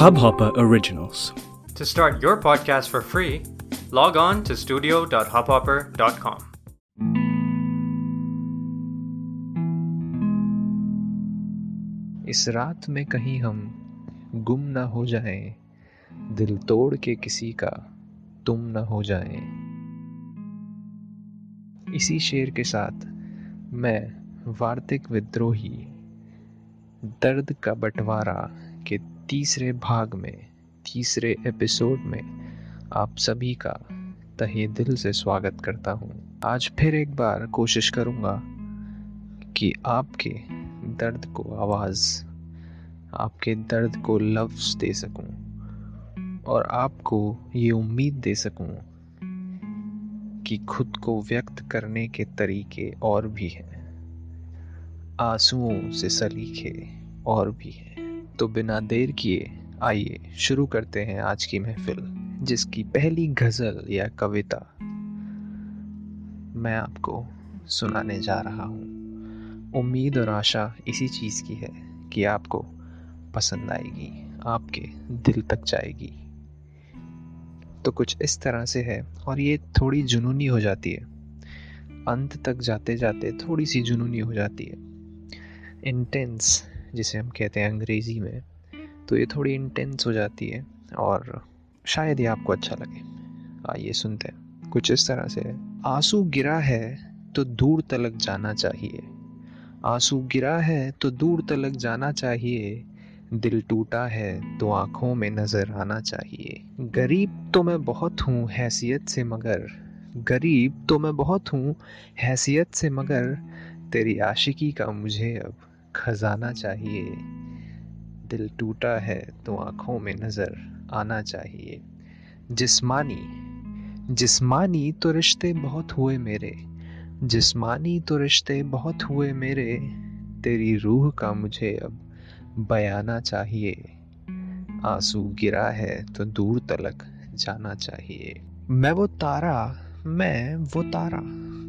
Hubhopper Originals. To start your podcast for free, log on to studio.hubhopper.com. इस रात में कहीं हम गुम न हो जाएँ, दिल तोड़ के किसी का तुम न हो जाएँ। इसी शेर के साथ मैं वार्तिक विद्रोही दर्द का बंटवारा तीसरे भाग में, तीसरे एपिसोड में आप सभी का तहे दिल से स्वागत करता हूँ। आज फिर एक बार कोशिश करूँगा कि आपके दर्द को आवाज़, आपके दर्द को लफ्ज़ दे सकूँ और आपको ये उम्मीद दे सकूँ कि खुद को व्यक्त करने के तरीके और भी हैं। आंसुओं से सलीखे और भी हैं। तो बिना देर किए आइए, शुरू करते हैं आज की महफिल, जिसकी पहली गज़ल या कविता मैं आपको सुनाने जा रहा हूँ। उम्मीद और आशा इसी चीज़ की है कि आपको पसंद आएगी, आपके दिल तक जाएगी। तो कुछ इस तरह से है और ये थोड़ी जुनूनी हो जाती है। अंत तक जाते जाते थोड़ी सी जुनूनी हो जाती है। इंटेंस जिसे हम कहते हैं अंग्रेज़ी में तो ये थोड़ी इंटेंस हो जाती है और शायद ये आपको अच्छा लगे। आइए सुनते हैं। कुछ इस तरह से आँसू गिरा है तो दूर तलक जाना चाहिए। आँसू गिरा है तो दूर तलक जाना चाहिए। दिल टूटा है तो आँखों में नज़र आना चाहिए। गरीब तो मैं बहुत हूँ हैसियत से मगर। गरीब तो मैं बहुत हूँ हैसियत से मगर। तेरी आशिकी का मुझे अब खजाना चाहिए। दिल टूटा है तो आँखों में नज़र आना चाहिए। जिस्मानी जिस्मानी तो रिश्ते बहुत हुए मेरे। जिस्मानी तो रिश्ते बहुत हुए मेरे। तेरी रूह का मुझे अब बयाना चाहिए। आँसू गिरा है तो दूर तलक जाना चाहिए। मैं वो तारा, मैं वो तारा,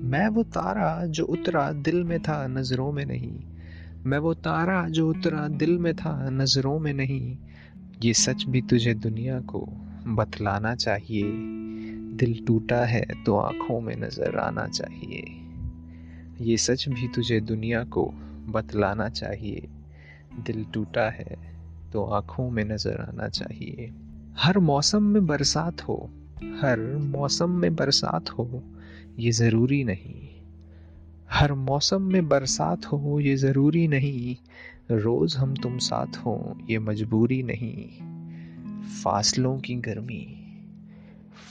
मैं वो तारा जो उतरा दिल में था नज़रों में नहीं। मैं वो तारा जो उतरा दिल में था, नज़रों में नहीं। ये सच भी तुझे दुनिया को बतलाना चाहिए। दिल टूटा है तो आँखों में नज़र आना चाहिए। ये सच भी तुझे दुनिया को बतलाना चाहिए। दिल टूटा है तो आँखों में नज़र आना चाहिए। हर मौसम में बरसात हो, हर मौसम में बरसात हो, ये ज़रूरी नहीं। हर मौसम में बरसात हो, ये ज़रूरी नहीं। रोज़ हम तुम साथ हो, ये मजबूरी नहीं। फासलों की गर्मी।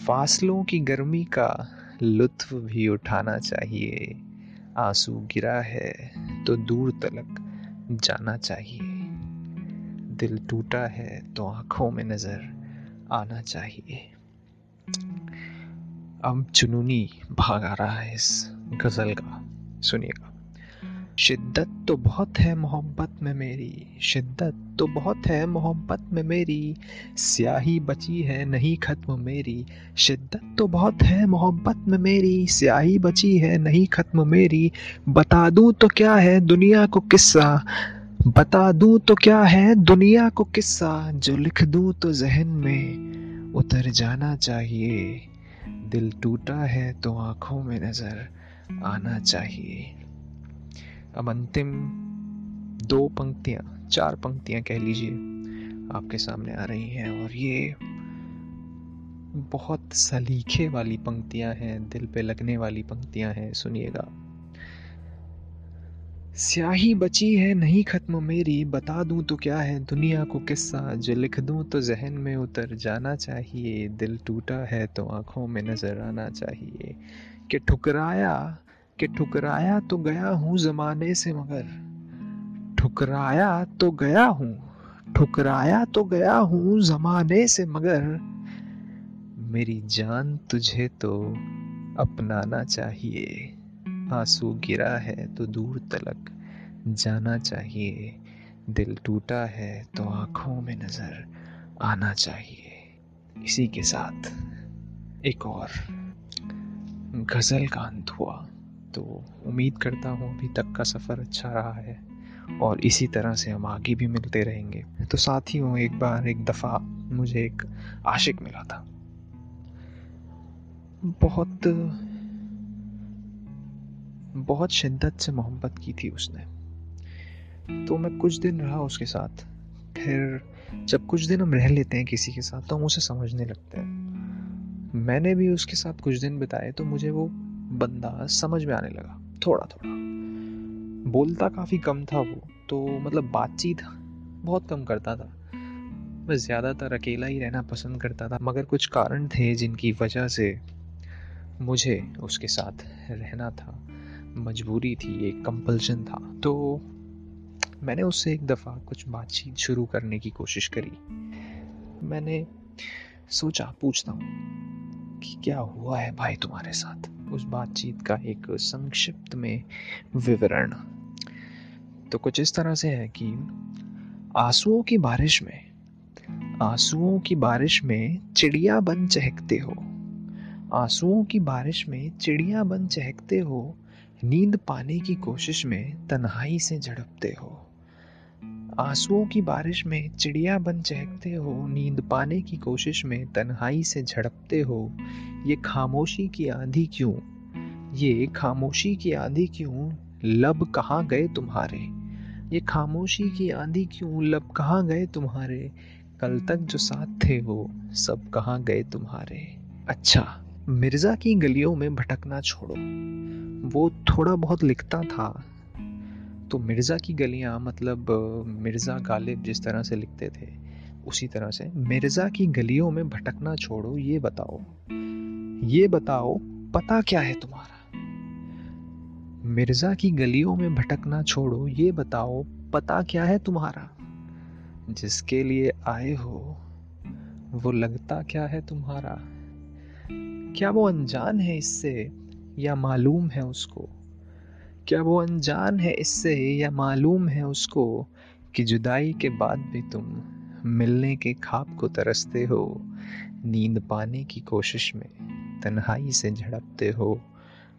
फासलों की गर्मी का लुत्फ भी उठाना चाहिए। आँसू गिरा है तो दूर तलक जाना चाहिए। दिल टूटा है तो आँखों में नज़र आना चाहिए। अब जुनूनी भाग आ रहा है इस गज़ल का। सुनिएगा। शिद्दत तो बहुत है मोहब्बत में मेरी शिद्दत तो बहुत है मोहब्बत में मेरी स्याही बची है नहीं खत्म मेरी शिद्दत तो बहुत है मोहब्बत में मेरी स्याही बची है नहीं खत्म मेरी बता दूँ तो क्या है दुनिया को किस्सा बता दूँ तो क्या है दुनिया को किस्सा जो लिख दूँ तो जहन में उतर जाना चाहिए दिल टूटा है तो आँखों में नज़र आना चाहिए। अब अंतिम दो पंक्तियाँ, चार पंक्तियाँ कह लीजिए, आपके सामने आ रही हैं और ये बहुत सलीखे वाली पंक्तियाँ हैं, दिल पे लगने वाली पंक्तियाँ हैं, सुनिएगा। स्याही बची है नहीं खत्म मेरी, बता दूँ तो क्या है दुनिया को किस्सा, जो लिख दूँ तो जहन में उतर जाना चाहिए, दिल टूटा है तो आँखों में नज़र आना चाहिए। कि ठुकराया कि ठुकराया तो गया हूँ जमाने से मगर। ठुकराया तो गया हूँ, ठुकराया तो गया हूँ जमाने से मगर। मेरी जान तुझे तो अपनाना चाहिए। आँसू गिरा है तो दूर तलक जाना चाहिए। दिल टूटा है तो आँखों में नज़र आना चाहिए। इसी के साथ एक और। गज़ल का अंत हुआ। तो उम्मीद करता हूँ अभी तक का सफ़र अच्छा रहा है और इसी तरह से हम आगे भी मिलते रहेंगे। तो साथ ही हूँ, एक बार एक दफ़ा मुझे एक आशिक मिला था। बहुत बहुत शिद्दत से मोहब्बत की थी उसने। तो मैं कुछ दिन रहा उसके साथ। फिर जब कुछ दिन हम रह लेते हैं किसी के साथ तो हम उसे समझने लगते हैं। मैंने भी उसके साथ कुछ दिन बिताए तो मुझे वो बंदा समझ में आने लगा थोड़ा थोड़ा बोलता काफ़ी कम था वो तो मतलब बातचीत बहुत कम करता था। मैं ज़्यादातर अकेला ही रहना पसंद करता था, मगर कुछ कारण थे जिनकी वजह से मुझे उसके साथ रहना था। मजबूरी थी, एक कंपल्शन था। तो मैंने उससे एक दफ़ा कुछ बातचीत शुरू करने की कोशिश करी। मैंने सोचा, पूछता हूँ। कि क्या हुआ है भाई तुम्हारे साथ? उस बातचीत का एक संक्षिप्त में विवरण। तो कुछ इस तरह से है कि आंसुओं की बारिश में, आंसुओं की बारिश में चिड़िया बन चहकते हो। आंसुओं की बारिश में चिड़िया बन चहकते हो, नींद पाने की कोशिश में तन्हाई से झड़पते हो। आंसुओं की बारिश में चिड़िया बन चहकते हो, नींद पाने की कोशिश में तन्हाई से झड़पते हो। ये खामोशी की आंधी क्यों? ये खामोशी की आंधी क्यों? लब कहाँ गए तुम्हारे? ये खामोशी की आंधी क्यों? लब कहाँ गए तुम्हारे? कल तक जो साथ थे वो सब कहाँ गए तुम्हारे? अच्छा मिर्ज़ा की गलियों में भटकना छोड़ो। वो थोड़ा बहुत लिखता था तो मिर्ज़ा की गलियाँ मतलब मिर्ज़ा गालिब जिस तरह से लिखते थे, उसी तरह से, मिर्ज़ा की गलियों में भटकना छोड़ो, ये बताओ। ये बताओ, पता क्या है तुम्हारा? मिर्ज़ा की गलियों में भटकना छोड़ो, ये बताओ, पता क्या है तुम्हारा? जिसके लिए आए हो, वो लगता क्या है तुम्हारा? क्या वो अनजान है इससे, या मालूम है उसको? क्या वो अनजान है इससे या मालूम है उसको कि जुदाई के बाद भी तुम मिलने के खाब को तरसते हो, नींद पाने की कोशिश में तन्हाई से झड़पते हो,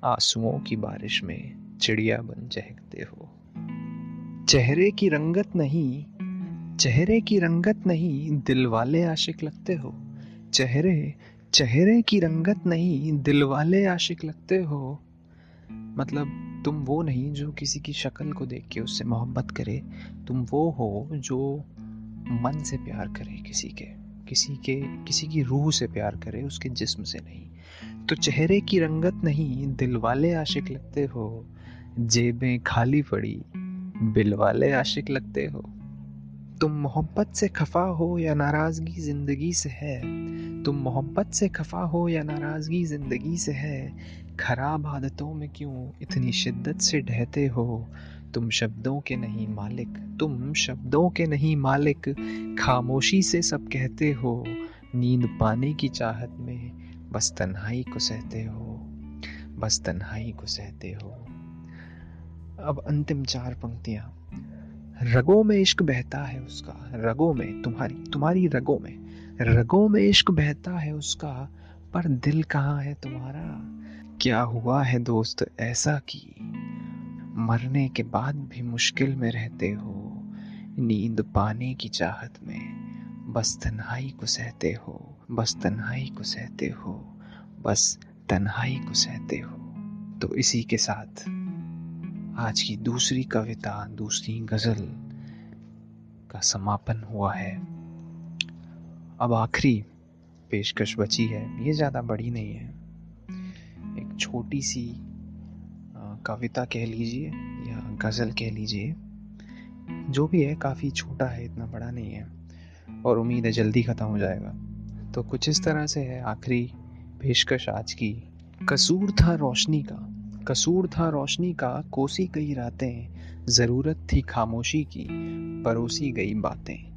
आंसुओं की बारिश में चिड़िया बन चहकते हो? चेहरे की रंगत नहीं, चेहरे की रंगत नहीं दिल वाले आशिक लगते हो, चेहरे चेहरे की रंगत नहीं दिल वाले आशिक लगते हो? मतलब तुम वो नहीं जो किसी की शक्ल को देख के उससे मोहब्बत करे। तुम वो हो जो मन से प्यार करे किसी के किसी के, किसी की रूह से प्यार करे, उसके जिस्म से नहीं। तो चेहरे की रंगत नहीं, दिल वाले आशिक लगते हो, जेबें खाली पड़ी, बिल वाले आशिक लगते हो। तुम मोहब्बत से खफा हो या नाराज़गी ज़िंदगी से है तुम मोहब्बत से खफा हो या नाराज़गी ज़िंदगी से है? खराब आदतों में क्यों इतनी शिद्दत से ढहते हो? तुम शब्दों के नहीं मालिक, तुम शब्दों के नहीं मालिक। खामोशी से सब कहते हो, नींद पाने की चाहत में बस तन्हाई को सहते हो, बस तन्हाई को सहते हो। अब अंतिम चार पंक्तियाँ। रगों में इश्क बहता है उसका, रगों में, तुम्हारी तुम्हारी रगों में। रगों में इश्क बहता है उसका, पर दिल कहाँ है तुम्हारा? क्या हुआ है दोस्त ऐसा कि? मरने के बाद भी मुश्किल में रहते हो, नींद पाने की चाहत में। बस तन्हाई को सहते हो, बस तन्हाई को सहते हो, बस तन्हाई को सहते हो। तो इसी के साथ, आज की दूसरी कविता, दूसरी गज़ल का समापन हुआ है। अब आखिरी पेशकश बची है। ये ज़्यादा बड़ी नहीं है। एक छोटी सी कविता कह लीजिए या गज़ल कह लीजिए। जो भी है, काफ़ी छोटा है, इतना बड़ा नहीं है। और उम्मीद है जल्दी ख़त्म हो जाएगा। तो कुछ इस तरह से है आखिरी पेशकश आज की। कसूर था रोशनी का। कसूर था रोशनी का, कोसी गई रातें, ज़रूरत थी खामोशी की, परोसी गई बातें।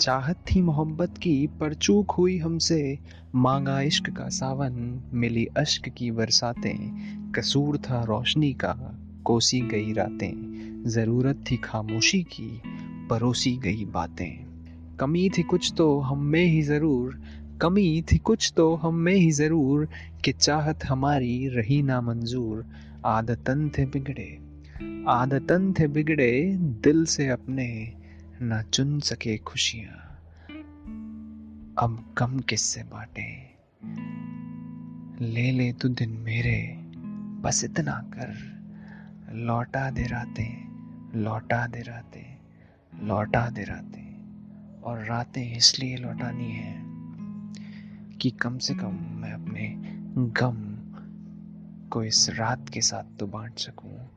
चाहत थी मोहब्बत की, पर चूक हुई हमसे। मांगा इश्क का सावन, मिली अश्क की बरसातें। कसूर था रोशनी का, कोसी गई रातें। ज़रूरत थी खामोशी की, परोसी गई बातें। कमी थी कुछ तो हम में ही ज़रूर, कमी थी कुछ तो हम में ही ज़रूर, कि चाहत हमारी रही ना मंजूर। आदतन थे बिगड़े, आदतन थे बिगड़े दिल से अपने। न चुन सके खुशियाँ। अब गम किससे बांटे? ले ले तू दिन मेरे, बस इतना कर। लौटा दे रातें, लौटा दे रातें, लौटा दे रातें। और रातें इसलिए लौटानी है कि कम से कम मैं अपने गम को इस रात के साथ तो बांट सकूँ,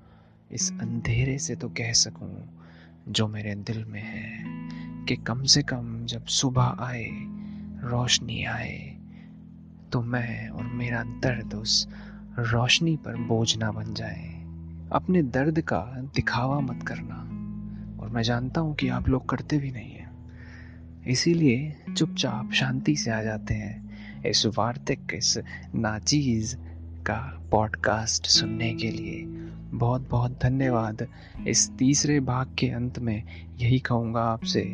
इस अंधेरे से तो कह सकूँ जो मेरे दिल में है, कि कम से कम जब सुबह आए, रोशनी आए तो मैं और मेरा दर्द उस रोशनी पर बोझ ना बन जाए। अपने दर्द का दिखावा मत करना, और मैं जानता हूँ कि आप लोग करते भी नहीं हैं। इसीलिए चुपचाप शांति से आ जाते हैं। इस वार्तिक, इस नाचीज का पॉडकास्ट सुनने के लिए बहुत बहुत धन्यवाद। इस तीसरे भाग के अंत में यही कहूँगा आपसे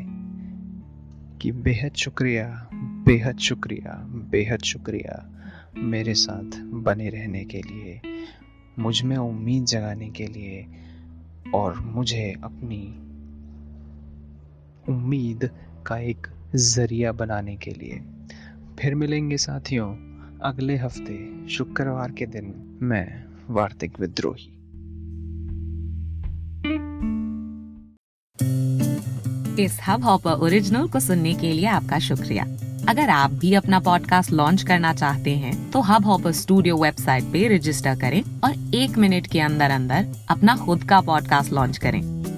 कि बेहद शुक्रिया बेहद शुक्रिया बेहद शुक्रिया मेरे साथ बने रहने के लिए, मुझमें उम्मीद जगाने के लिए और मुझे अपनी उम्मीद का एक ज़रिया बनाने के लिए। फिर मिलेंगे साथियों। अगले हफ़्ते, शुक्रवार के दिन, मैं वार्तिक विद्रोही। इस हब हॉपर ओरिजिनल को सुनने के लिए आपका शुक्रिया। अगर आप भी अपना पॉडकास्ट लॉन्च करना चाहते हैं तो हब हॉपर स्टूडियो वेबसाइट पे रजिस्टर करें और एक मिनट के अंदर अंदर अपना खुद का पॉडकास्ट लॉन्च करें।